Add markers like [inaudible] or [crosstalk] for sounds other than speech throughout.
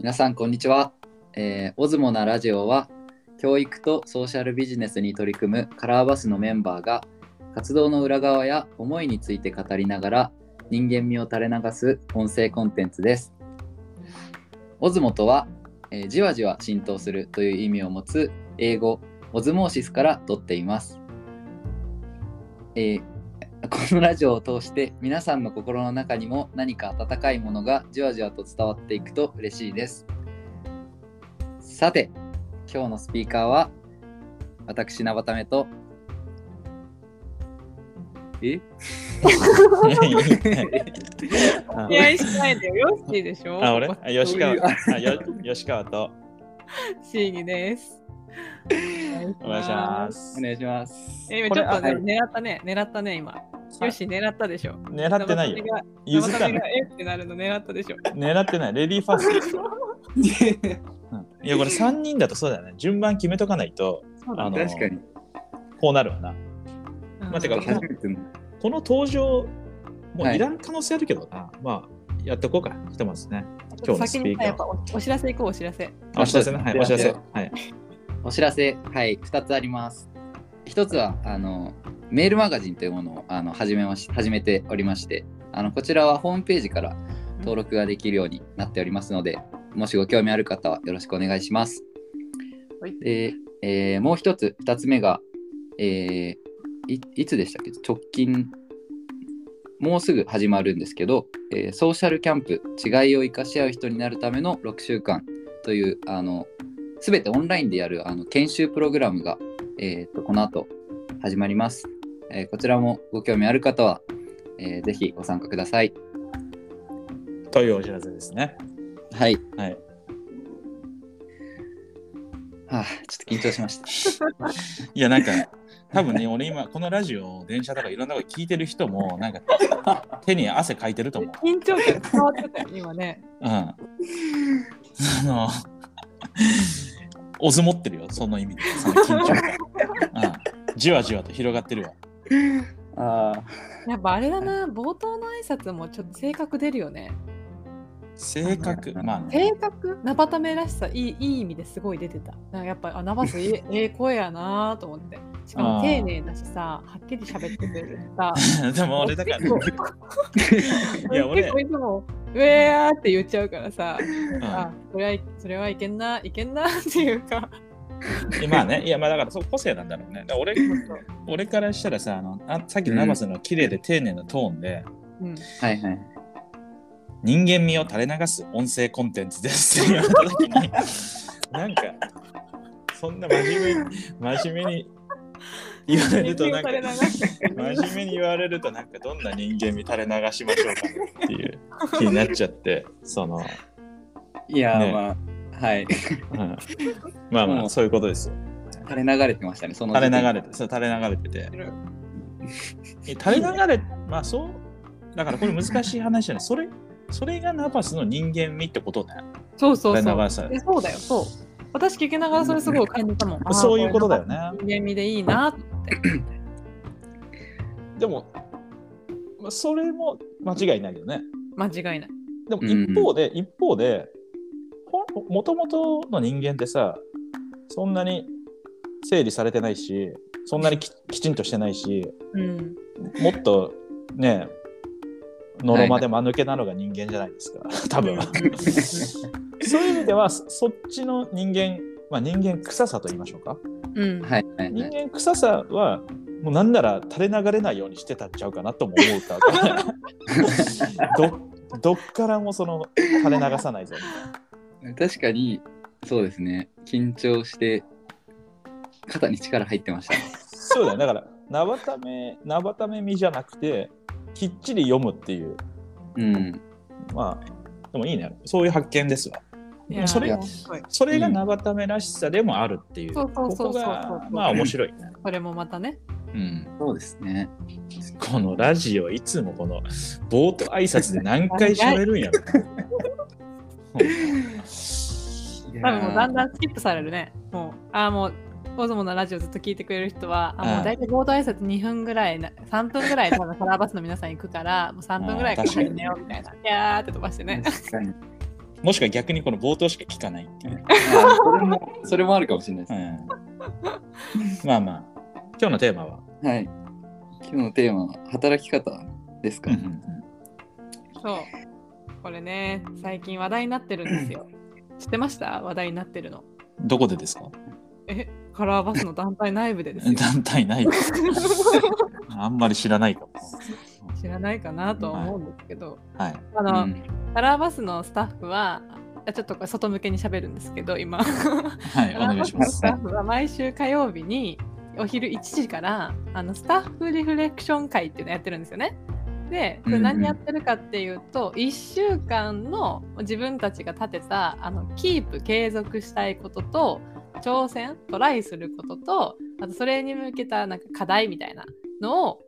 皆さんこんにちは、えー、オズモなラジオは教育とソーシャルビジネスに取り組むカラーバスのメンバーが活動の裏側や思いについて語りながら人間味を垂れ流す音声コンテンツです。オズモとは、えー、じわじわ浸透するという意味を持つ英語オズモーシスから取っています、えーのラジオを通して皆さんの心の中にも何か温かいものがじわじわと伝わっていくと嬉しいです。さて、今日のスピーカーは私、なばためと、え？[laughs] いや、しないでよ。ヨッシーでしょあ、俺？あ吉川あよ吉川と [laughs] シーギです。お願いしますお。願いします。え、今ちょっとねあ狙ったね。狙ったね、今。ヨッシー狙ったでしょ。狙ってないよ。よ。譲ったの生がえってなるの狙ったでしょ。狙ってない。レディーファースト。[laughs] うんいや、これ3人だとそうだよね。順番決めとかないと、あの確かに。こうなるわな。うんまあてかこの登場、もはいういらん可能性あるけどな。まあ、やっていこうか。ひとまずね。今日のス先にさ、ピーカーやっぱおお知らせ行こう、お知らせ。あお知らせね。はい、お知らせ。はい。お知らせ、はい、2つあります。1つはあのメールマガジンというものをあの始めまし始めておりましてあの、こちらはホームページから登録ができるようになっておりますので、もしご興味ある方はよろしくお願いします。はいで、えーもう一つ、2つ目が、えーい、いつでしたっけ？直近、もうすぐ始まるんですけど、えーソーシャルキャンプ、違いを生かし合う人になるための6週間という、あの、すべてオンラインでやるあの研修プログラムが、えーとこの後始まります、えーこちらもご興味ある方は、えーぜひご参加ください。というお知らせですね。はい。はい。はあ、ちょっと緊張しました。[laughs] いや、なんか、多分ね、俺今、このラジオ、電車とかいろんなこと聞いてる人も、なんか、手に汗かいてると思う。緊張感伝わってたよ、今ね。うん。あの、おずもってるよ、その意味で、その緊張感。[laughs] うん。じわじわと広がってるわ。あやっぱあれだな、冒頭の挨拶もちょっと性格出るよね。性格、まあね。性格？ナバタメらしさいいいい意味ですごい出てた。なんかやっぱあナバスえ [laughs] ええ声やなと思って。しかも丁寧だしさ、はっきり喋ってくれるしさ。[laughs] でも俺だから、結構いや俺結構いつも「うえー」って言っちゃうからさ、うんあそれはいそれはいけんないけんなっていうか。まあね、いや、まあだからそう個性なんだろうね。俺俺からしたらさあのあ、さっきのナバスの綺麗で丁寧なトーンで、うん、あ、はいはい。人間味を垂れ流す音声コンテンツですって言われた時になんかそんな真面目に真面目に言われるとなんか真面目に言われるとなんかどんな人間味垂れ流しましょうかっていう気になっちゃってその、いやまあ、はい。うん。まあまもうあそういうことですよ。垂れ流れてましたね、その垂れ流れてそう垂れ流れてて。え垂れ流れまあそうだからこれ難しい話じゃないそれそれがナバスの人間味ってことね。そうそうそう。垂れ流さえそうだよ、そう。私聞きながらそれすごい感じたもん。そういうことだよね人間味でいいなって。でも、まあそれも間違いないよね。間違いない。でも一方で、一方で、もともとの人間ってさ、そんなに整理されてないし、そんなにき [laughs] きちんとしてないし、うん。もっとね、のろまで間抜けなのが人間じゃないですか、多分。[laughs] そういう意味では、そそっちの人間、まあ、人間臭さと言いましょうか。うん。はいはい人はい。間臭さは、もうなんなら垂れ流れないようにしてたんちゃうかなとも思うから [laughs] どどっからもその垂れ流さないぞ確かに、そうですね。緊張して、肩に力入ってましたね。そうだよだからなばためなばためみじゃなくてきっちり読むっていううん。まあでもいいねそういう発見ですわそれそれがなばためらしさでもあるっていう、そうそうそうそうここがまあ面白いね、これもまたね。うん、そうですね。このラジオいつもこの冒頭挨拶で何回喋るんやろ [laughs] 多分もうだんだんスキップされるね。もう、ああ、もう、オズモのラジオずっと聞いてくれる人は、あもう大体冒頭挨拶2分ぐらいな、3分ぐらい多分カラーバスの皆さん行くから、もう3分ぐらいかかるねよみたいな。いやーって飛ばしてね。もしくは逆にこの冒頭しか聞かないっていう。あ [laughs] それもそれもあるかもしれないです。うん、まあまあ、今日のテーマは？はい。今日のテーマは働き方ですか、うんうんそう。これね、最近話題になってるんですよ。知ってました？話題になってるの。うんどこでですか？え、カラーバスの団体内部でですよ。団体ないです。[laughs] あんまり知らないかも。知らないかなとは思うんですけど、はい。あの、うんカラーバスのスタッフは、あちょっとこれ外向けに喋るんですけど、今。はい、[laughs] お願いしますカラーバスのス。タッフは毎週火曜日にお昼1時からあのスタッフリフレクション会っていうのやってるんですよね。で、これ何やってるかっていうと、1週間の自分たちが立てたあのキープ継続したいことと挑戦トライすることとあとそれに向けたなんか課題みたいなのを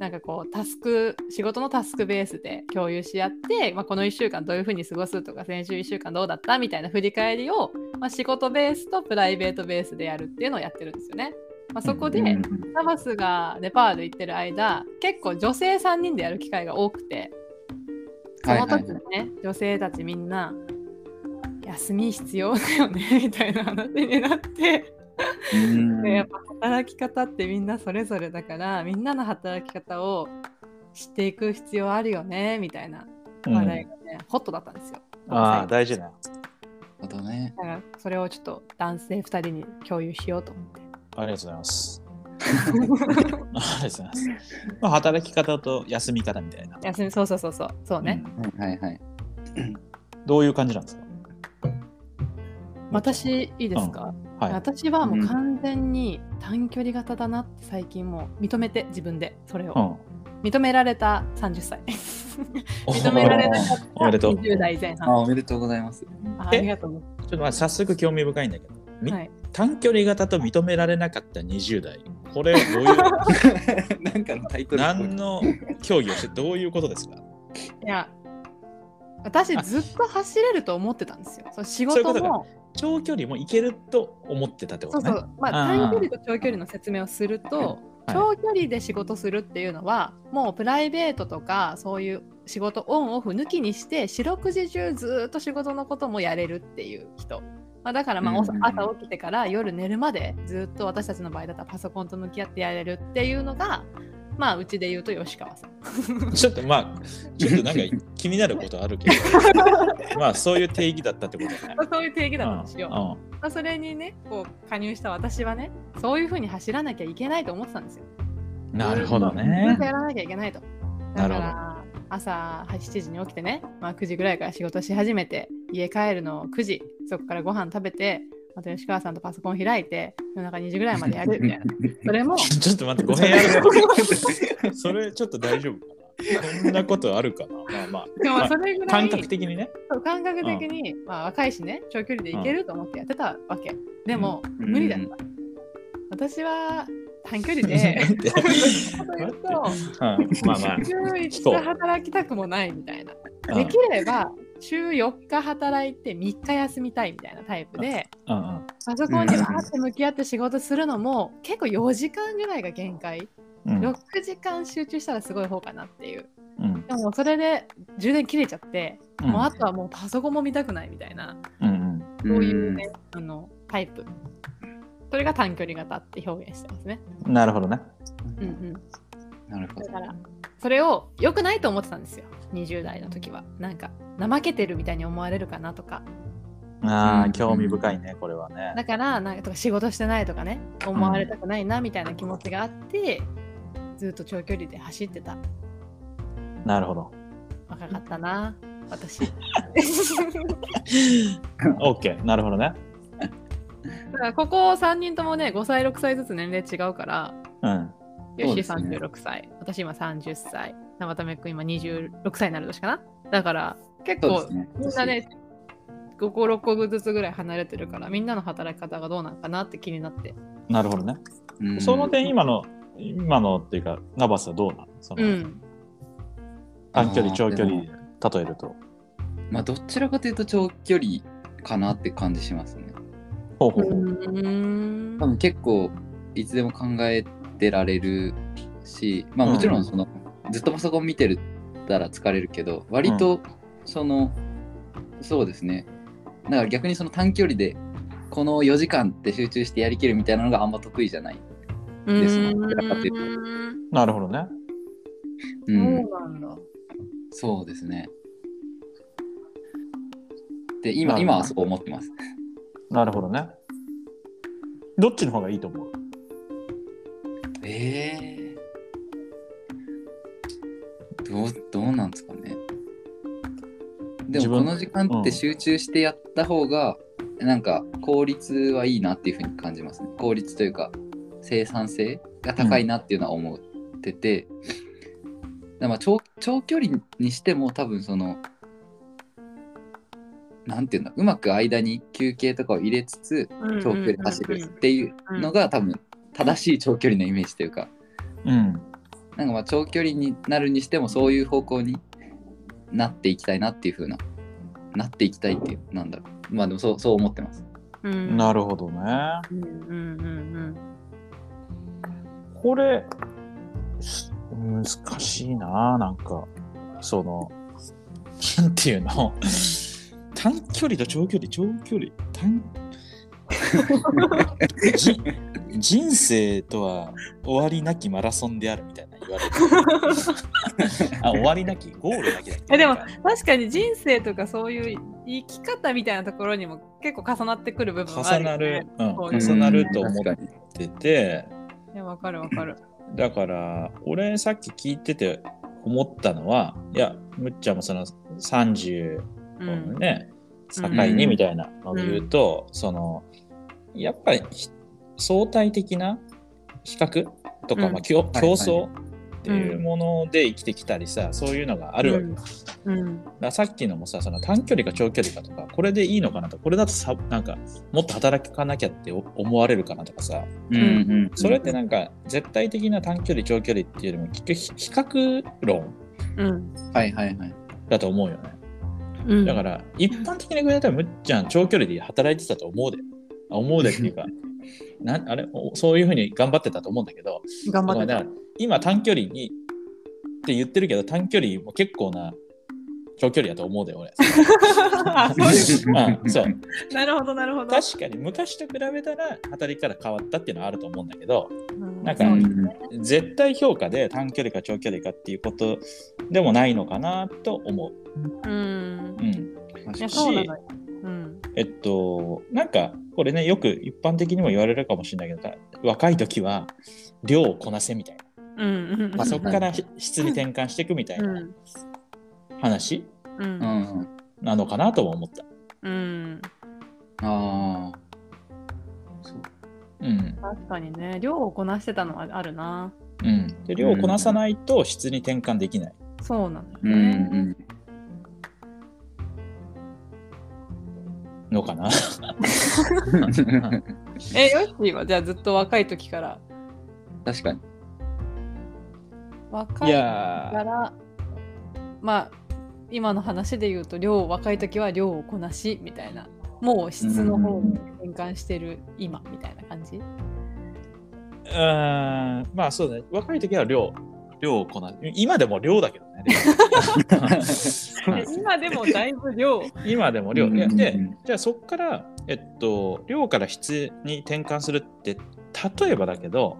なんかこうタスク仕事のタスクベースで共有し合って、まあ、この1週間どういうふうに過ごすとか先週1週間どうだった？みたいな振り返りを、まあ、仕事ベースとプライベートベースでやるっていうのをやってるんですよね。まあ、そこで、うんうんナバスがネパール行ってる間結構女性3人でやる機会が多くてその時にね、女性たちみんな休み必要だよねみたいな話になってうんでやっぱ働き方ってみんなそれぞれだからみんなの働き方を知っていく必要あるよねみたいなうん話題がね、ホットだったんですよ。ああ、大事だよ。なるね。だからそれをちょっと男性2人に共有しようと思って。ありがとうございます。ありがとうございます。まあ、働き方と休み方みたいな。休みそうそうそうそうそうね。うんはいはい。どういう感じなんですか？私いいですか、はい。私はもう完全に短距離型だなって最近もう認めて自分でそれを、うん。認められた30歳。認められなかったおめでとう。20代前あ、半おめでとうございます。あありがとうございちょっとまあ早速興味深いんだけど、はい、短距離型と認められなかった20代。これ、どういう、[laughs] なんかのタイトル何の競技をして、どういうことですか？いや私ずっと走れると思ってたんですよ。そう仕そういうこと事も長距離もいけると思ってたってこそうとね。そうまああー。短距離と長距離の説明をすると、はい。長距離で仕事するっていうのはもうプライベートとかそういう仕事オンオフ抜きにして四六時中ずっと仕事のこともやれるっていう人、まあ、だからまあ朝起きてから夜寝るまでずっと私たちの場合だったらパソコンと向き合ってやれるっていうのがまあうちで言うと吉川さんちょっとまあ、ちょっとなんか気になることあるけど、[laughs] まあそういう定義だったってことね。そういう定義だったんですよ。うんまあ、それにねこう加入した私はねそういうふうに走らなきゃいけないと思ってたんですよ。うんなるほどねと。やらなきゃいけないと。だなるほどから朝7時に起きてね、まあ、9時ぐらいから仕事し始めて家帰るの9時そこからご飯食べてまた吉川さんとパソコン開いて夜中2時ぐらいまでやるみたいな。それもちょっと待って、語弊ある [laughs] それちょっと大丈夫かな？そんなことあるかな？[laughs] まあまあ、でもそれぐらい感覚的にね。そう感覚的に、まあ、若いしね長距離で行けると思ってやってたわけ。でも、うん無理だった。私は短距離で待ってこと言うとうんまあまあ。週5日働きたくもないみたいな。うんできれば週4日働いて3日休みたいみたいなタイプで、うんうんパソコンにわーって向き合って仕事するのも結構4時間ぐらいが限界。うん6時間集中したらすごい方かなっていう。うんでもそれで充電切れちゃって、うんもうあとはもうパソコンも見たくないみたいな、うんそういうね、あのタイプ。それが短距離型って表現してますね。うんなるほどね。うんうん。なるほど。だからそれを良くないと思ってたんですよ20代の時はなんか怠けてるみたいに思われるかなとかああ、うん興味深いね、これはね。だからなんかとか仕事してないとかね思われたくないなみたいな気持ちがあって、ずっと長距離で走ってたなるほど。若かったな私 [laughs] OK、なるほどね。だからここ3人ともね5歳6歳ずつ年齢違うからうん。ヨッシーそうですね36歳、私今30歳生田目くん今26歳になる年かな？だから結構ね。みんなね、5個、6個ずつぐらい離れてるから、みんなの働き方がどうなのかなって気になって。なるほどね。うんその点、今の、今のっていうか、ナバスはどうなのその、うん。短距離、長距離例えると。まあ、どちらかというと長距離かなって感じしますね。ほうほうほう。ん多分結構いつでも考えてられるし、まあもちろんその、ずっとパソコン見てるたら疲れるけど、割とその、そうですね。だから逆にその短距離でこの4時間って集中してやりきるみたいなのがあんま得意じゃない。ですなるほどね。う、そうんなんだ。そうですね。で、今今はそう思ってます。なるほどね。どっちの方がいいと思う？ええどう、どうなんですかね。でもこの時間って集中してやった方が、なんか効率はいいなっていうふうに感じますね。効率というか生産性が高いなっていうのは思ってて、だからまあ長長距離にしても多分その、なんていうんだ、うまく間に休憩とかを入れつつ、長距離走るっていうのが多分正しい長距離のイメージというか、うん。なんかまあ長距離になるにしてもそういう方向になっていきたいなっていう風な、なっていきたいっていう、なんだろう。まあでもそうそう思ってます。うんなるほどね。うんうんうんこれ、す難しいな、なんか、その、なんていうの、短距離と長距離、長距離、短じ [laughs] 人生とは終わりなきマラソンであるみたいな言われる。[laughs] あ、終わりなき、ゴールだっけ？えでも確かに人生とかそういう生き方みたいなところにも結構重なってくる部分はあるよ重なるね。、うん、重なると思ってて、いやわかるわかる。だから俺さっき聞いてて思ったのはいやむっちゃんもその30うこのん。ね、境うんにみたいなので言うと、そのやっぱりひ相対的な比較とか、うんまあ、競争っていうもので生きてきたりさ、そういうのがあるわけ、だかうん。らさっきのもさその短距離か長距離かとかこれでいいのかなとこれだとさなんかもっと働かなきゃって思われるかなとかさうんうん。それってなんか絶対的な短距離長距離っていうよりも結局比較論うん。はいはいはい。だと思うよね。うん。だから一般的なぐらいだったらむっちゃん長距離で働いてたと思うで。あ思うでっていうか、なあれおそういうふうに頑張ってたと思うんだけど、頑張ってた。今短距離にって言ってるけど短距離も結構な長距離だと思うで俺。[laughs] あそうですうん、そうなるほどなるほど。確かに昔と比べたら働きから変わったっていうのはあると思うんだけどうんなんかそううん絶対評価で短距離か長距離かっていうことでもないのかなと思う。うん。うん、いや確かにそうなのよ。うん。えっと、なんか、これね、よく一般的にも言われるかもしれないけど、若い時は量をこなせみたいな。うんうんうん。まあ、そこから質に転換していくみたいうなん話う。うんん。なのかなとも思った。うん。ああ。そう。うん。確かにね、量をこなしてたのはあるな。うん。で、量をこなさないと質に転換できない。そうなんだようんね。のかな？うん。え、ヨッシーはじゃあずっと若い時から？確かに。若いかいやらまあ今の話で言うと量若い時は量をこなしみたいなもう質の方に転換してる今みたいな感じ？ー、うーん、まあそうだね。若い時は量、量をこな今でも量だけどね。え [laughs] 今でもだいぶ量今でも量。で、じゃあそこから、えっと、量から質に転換するって、例えばだけど、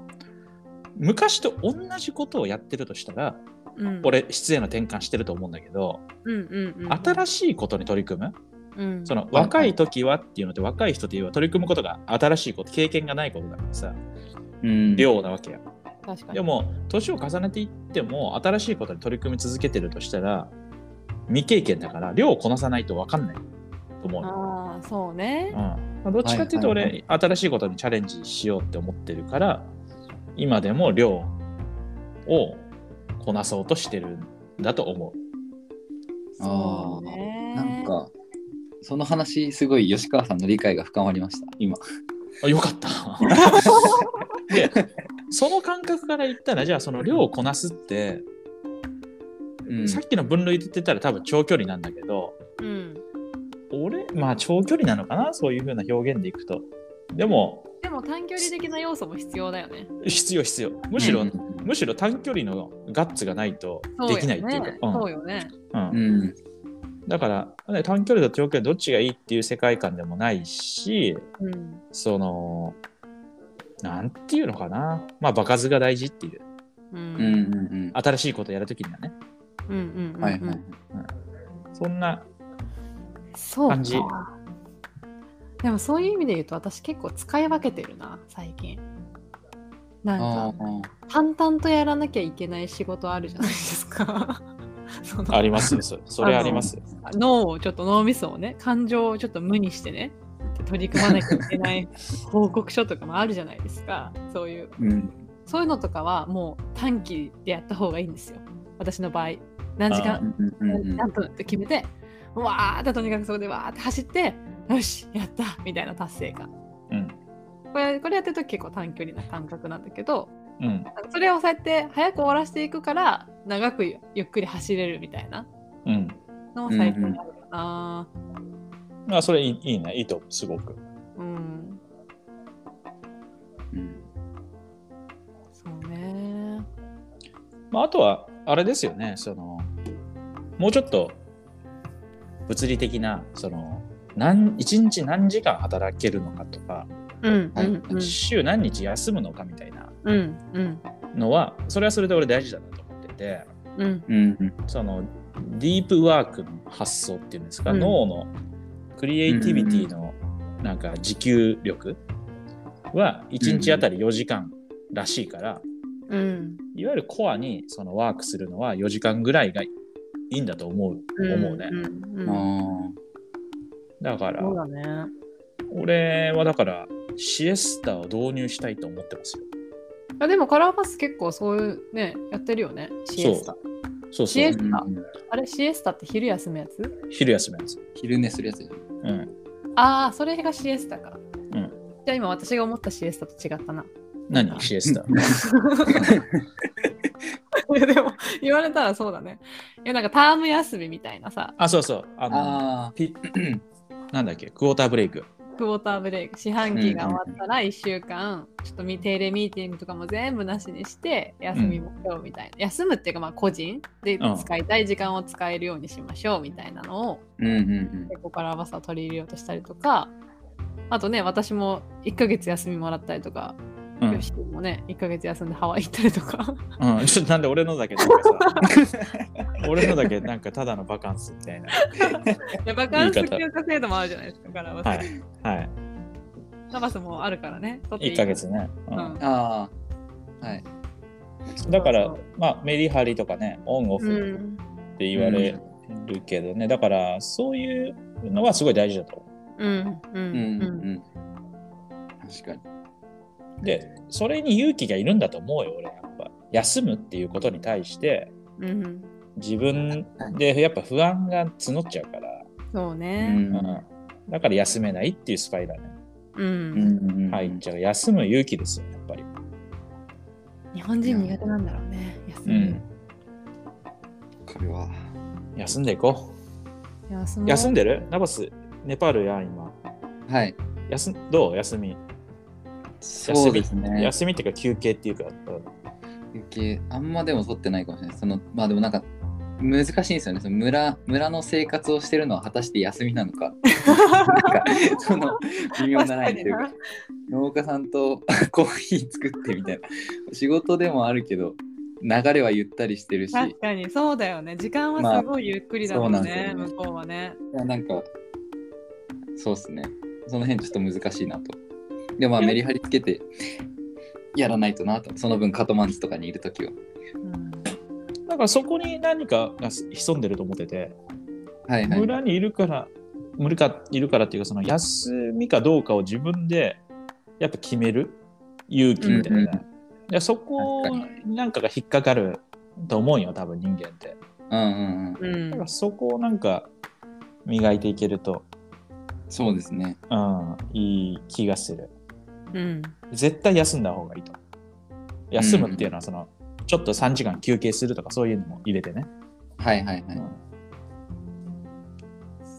昔と同じことをやってるとしたら、うん俺、質への転換してると思うんだけど、うんうんうん新しいことに取り組む、うんその若い時はっていうのって、若い人っていうのは取り組むことが新しいこと、経験がないことだからさ、うん。量なわけや。確かにでも、年を重ねていっても、新しいことに取り組み続けてるとしたら、未経験だから、量をこなさないと分かんないと思うの。ああそうねうんまあ、どっちかっていうと俺、はいはい新しいことにチャレンジしようって思ってるから今でも量をこなそうとしてるんだと思う。そうねなんか、その話、すごい吉川さんの理解が深まりました、今。あよかった。[laughs] でその感覚から言ったらじゃあその量をこなすって、うん。さっきの分類で言ってたら多分長距離なんだけどうん。俺まあ長距離なのかな？そういう風な表現でいくと。でもでも短距離的な要素も必要だよね。必要必要。むしろ、うん。むしろ短距離のガッツがないとできないっていうか。うん。そうよね。うん。うん。だからね短距離と長距離どっちがいいっていう世界観でもないしうん。そのなんていうのかな。まあ場数が大事っていう。うん。うんうん新しいことやるときにはね。うんうんうん。はいはい。そんなそうか。感じ。でもそういう意味で言うと私結構使い分けてるな最近。なんあかあ。淡々とやらなきゃいけない仕事あるじゃないですか。[laughs] ありますよそそれありますよ。脳をちょっと脳みそをね感情をちょっと無にしてね取り組まなきゃいけない報告書とかもあるじゃないですか。そういう。うん。そういうのとかはもう短期でやった方がいいんですよ。私の場合。何時間うんうんうん何分って決めてわーってとにかくそこでわーって走ってよしやった。みたいな達成感。うん。これこれやってると結構短距離な感覚なんだけどうん。それをそうやって早く終わらせていくから長くゆゆっくり走れるみたいなうん。のも最近あるかな。まあそれいいいいね。いいと思うすごく。うん。うんそうね。まあ、あとは、あれですよね、その、もうちょっと物理的な、その、何一日何時間働けるのかとか、うんはいうんうん。週何日休むのかみたいなうんうん。のは、それはそれで俺大事だなと思ってて、うん。うんうん。その、ディープワークの発想っていうんですか、うん。脳のクリエイティビティのなんか持久力は1日あたり4時間らしいから、うんいわゆるコアにそのワークするのは4時間ぐらいがいいんだと思う、思うね。んんあだから、そうだね俺はだから、シエスタを導入したいと思ってますよ。あでもカラーバス結構そういうねやってるよねシエスタそうそうシエ。スタうんうんあれシエスタって昼休むやつ？昼休みやつ。昼寝するやつじゃん。うん。ああそれがシエスタかうん。じゃあ今私が思ったシエスタと違ったな何？シエスタ？[laughs] いやでも言われたらそうだねいやなんかターム休みみたいなさあ、そうそう。あの、あピ [clears throat] なんだっけ、クォーターブレイク。クォーターブレイク四半期が終わったら1週間、ちょっとミ定例ミーティングとかも全部なしにして休みましょうみたいな、休むっていうかまあ個人でうん。使いたい時間を使えるようにしましょうみたいなのをあ。うんうん。結構カラーバスは取り入れようとしたりとかあとね私も1ヶ月休みもらったりとか、うんよしもね1ヶ月休んでハワイ行ったりとかうん、ちょっとなんで俺のだけなんかさ、[laughs] 俺のだけなんかただのバカンスみたいな。でバカンス休暇制度もあるじゃないですかカラーバス、はい。はい。カラーバスもあるからね取っていい1ヶ月ね。ううんんうん。ああ。はい。だからそう、まあ、メリハリとかね、オンオうフっんて言われるけどね、だから、そういうのはすごい大事だと思うんうんうんうん。確かに。う。で、それに勇気がいるんだと思うよ、俺、やっぱ。休むっていうことに対して、うん自分でやっぱ不安が募っちゃうから、そううねうんん。だから休めないっていうスパイラルね。うん。入っちゃう。休む勇気ですよ、やっぱり。日本人苦手なんだろうね休む、うん。これは。休んでいこ休う。休んでる？ナバス、ネパールや、今。はい。休んどう？休み。そうですね。休みっていうか休憩っていうか。うん休憩あんまでも取ってないかもしれない。そのまあでもなんか難しいんですよね。その村村の生活をしてるのは果たして休みなのか。[laughs] なんかその微妙なラインというか農家さんと [laughs] コーヒー作ってみたいな仕事でもあるけど流れはゆったりしてるし、確かにそうだよね時間はすごいゆっくりだもんまあね,、そうなんね向こうはねいやなんかそうっすね。その辺ちょっと難しいなと。でもまあえメリハリつけてやらないとなと。その分カトマンズとかにいるときは。うんだからそこに何かが潜んでると思ってて、はいはい。村にいるから、村かいるからっていうか、その休みかどうかを自分でやっぱ決める？勇気みたいな。うんうんいやそこなんかが引っかかると思うよ、多分人間って。うんうんうん。うんだからそこをなんか磨いていけると、そうですね。うん、いい気がする。うん絶対休んだ方がいいと。休むっていうのは、その、ちょっと3時間休憩するとかそういうのも入れてね。はいはいはい。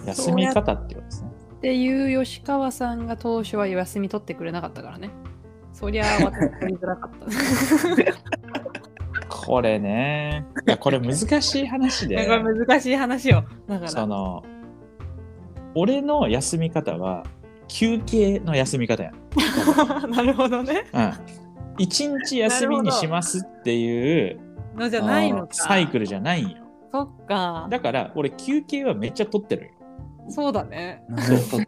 休み方っていうことですね。っていう吉川さんが当初は休み取ってくれなかったからねそりゃ私取りづらかった [laughs] これね、いやこれ難しい話で、[laughs] これ難しい話よ。だから。その、俺の休み方は、休憩の休み方や。[laughs] なるほどね。うん。一日休みにしますっていうのじゃないのか。サイクルじゃないんよ。そっか。だから、俺休憩はめっちゃ取ってるよ。そうだね。なるほど。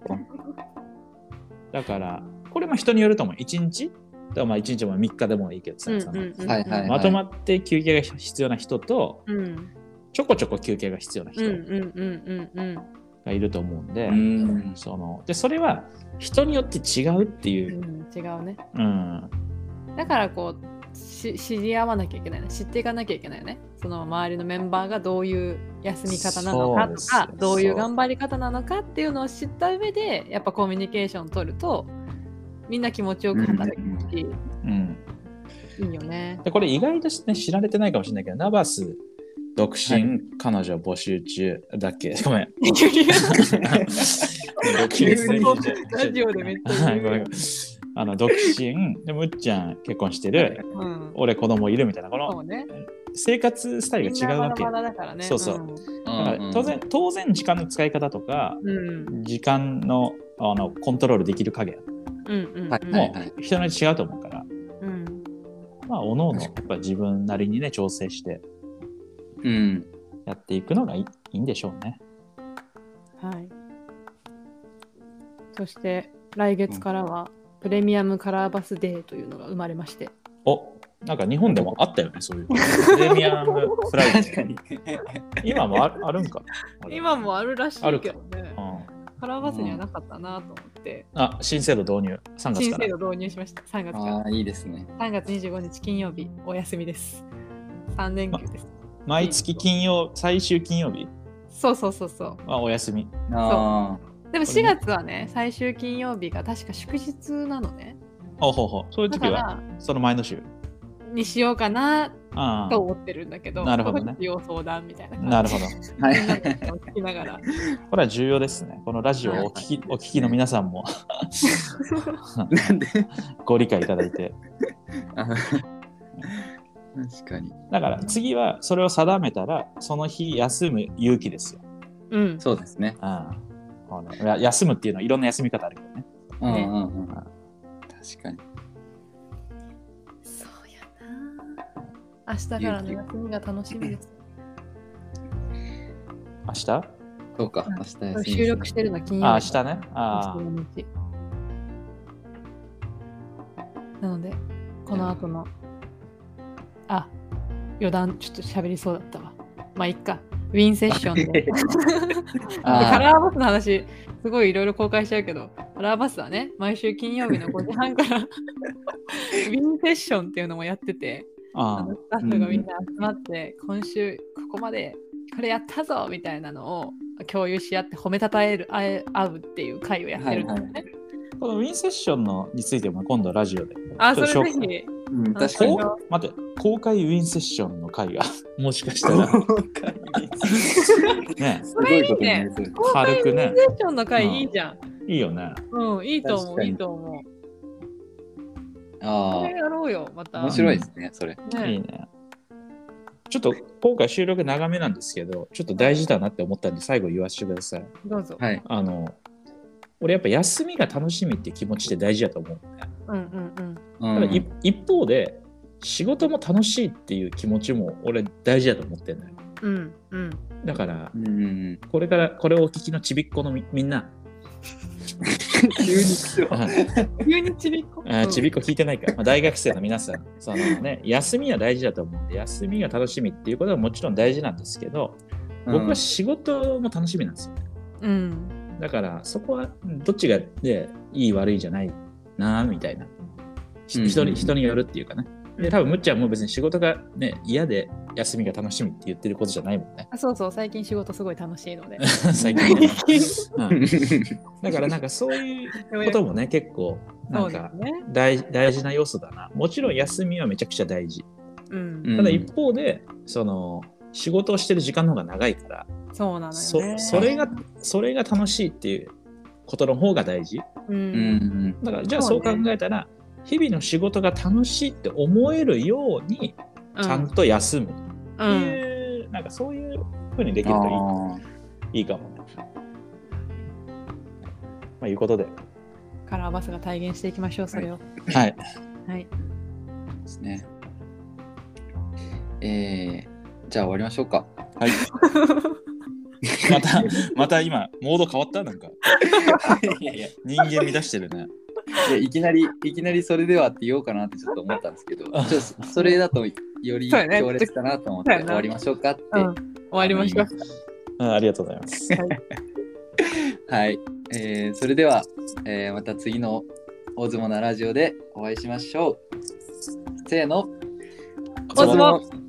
だから、これも人によると思う。一日？だまあ一日も3日でもいいけどさ、そのはいはいまとまって休憩が必要な人と、うんちょこちょこ休憩が必要な人うんうんうんうんうんがいると思うんで、うん。そのでそれは人によって違うっていうう、ん違うね。うん、だからこうし知り合わなきゃいけないね。知っていかなきゃいけないよね。その周りのメンバーがどういう休み方なのかとかどういう頑張り方なのかっていうのを知った上でやっぱコミュニケーションを取るとみんな気持ちよく働けるし、うん、いいよね。でこれ意外と、ね、知られてないかもしれないけどナバス独身、はい。彼女募集中だっけ。[laughs] ごめん。ラジオでめっちゃごめん。あの独身。でむっちゃん結婚してる。うん。俺子供いるみたいなこの。生活スタイルが違うわけ。バラバラだからね。そうそう。うん。だから当然当然時間の使い方とかうん。時間のあのコントロールできる加減うんうん。はいう人によって違うと思うから、うん。まあおのおのやっぱ自分なりにね調整して。うん。やっていくのがいいいいんでしょうね。はい。そして来月からはプレミアムカラーバスデーというのが生まれまして。おなんか日本でもあったよねそういうの [laughs] プレミアムフライ確かデに。ー [laughs] 今もああるんか今もあるらしいけどねう。ん、カラーバスにはなかったなと思って、あ新制度導入3月から新制度導入しました。3月から。ああ、いいですね。3月25日金曜日、お休みです。3連休です。毎月金曜最終金曜日？そうそうそうそう。はお休み。あでも4月はね、最終金曜日が確か祝日なのね。ほうほうほう。そういう時はだから、その前の週？にしようかなあと思ってるんだけど、なるほどね。そこで要相談みたいな感じ。なるほど。あ。はい。聞きながら。これは重要ですね。このラジオをお聞きお聞きの皆さんも。なんで？ご理解いただいて。あ確かに。だから次はそれを定めたらその日休む勇気ですよ。うん。そうですね。ああのや休むっていうのはいろんな休み方あるけどね。うんうんうん。確かに。そうやな。明日からの休みが楽しみです。[clears throat] 明日？そうか、明日休みですね収録してるのは金曜日。あ明日ね。あ25日なので、この後の、あ、余談ちょっと喋りそうだったわ。まあ、いっか。ウィンセッション [laughs] で。カラーバスの話、すごいいろいろ公開しちゃうけど、カラーバスはね、毎週金曜日の5時半から [laughs] ウィンセッションっていうのもやってて、あのスタッフがみんな集まって、今週ここまでこれやったぞみたいなのを共有し合って褒めたたえる合うっていう会をやってるんだよね。このウィンセッションのについても今度ラジオで。あ、それぜひ。うん、確かに。待って、公開ウィンセッションの会が [laughs] もしかしたらね、すごいことになりそう公開軽くねウィンセッションの会いいじゃん。いいよね。うん、いいと思う、いいと思う。あこれやろうよ、また。あ、面白いですね、それ。ねいいね。ちょっと今回収録長めなんですけど、ちょっと大事だなって思ったんで最後言わせてください。どうぞ。はい。あの、俺やっぱ休みが楽しみって気持ちって大事だと思う、ね。うんうんうん。うんただい一方で仕事も楽しいっていう気持ちも俺大事だと思ってんだよ。うんうん。だからうんうんうん。これからこれをお聞きのちびっ子のみみんな、[laughs] 急に急にちびっこ？あちびっ子聞いてないから、まあ、大学生の皆さんその、ね、[laughs] 休みは大事だと思うんで休みが楽しみっていうことはもちろん大事なんですけど僕は仕事も楽しみなんですよ。うん。だからそこはうんどっちが、ね、いい悪いじゃないなみたいなひうんうん人に人によるっていうかね。で多分むっちゃんも別に仕事が、ね、嫌で休みが楽しみって言ってることじゃないもんね。あそうそう、最近仕事すごい楽しいので。最近ね、う [laughs] うんんだからなんかそういうこともね結構なんかそうですね。大大事な要素だな。もちろん休みはめちゃくちゃ大事。うん。うんただ一方で、その仕事をしてる時間の方が長いから、そうなのそよね。それがそれが楽しいっていうことの方が大事。う。うんんだからじゃあそそう考えたら、日々の仕事が楽しいって思えるようにうんちゃんと休む、ってうんいうなんかそういうふうにできるとあいいいいかもね。まあ、いうことで。カラーバスが体現していきましょう、それを。はい。はい。ーですね。えー、じゃあ終わりましょうか。はい。[laughs] また、また今、モード変わった？なんか。いやいや人間乱してるね。いやいきなり、いきなりそれではって言おうかなってちょっと思ったんですけど、[laughs] ちょっとそれだとより強烈かなと思って終わりましょうかって。うん。終わりましょう。うん、ありがとうございます。はい、[laughs] えーそれでは、えーまた次の大相撲なラジオでお会いしましょう。せーの、大相撲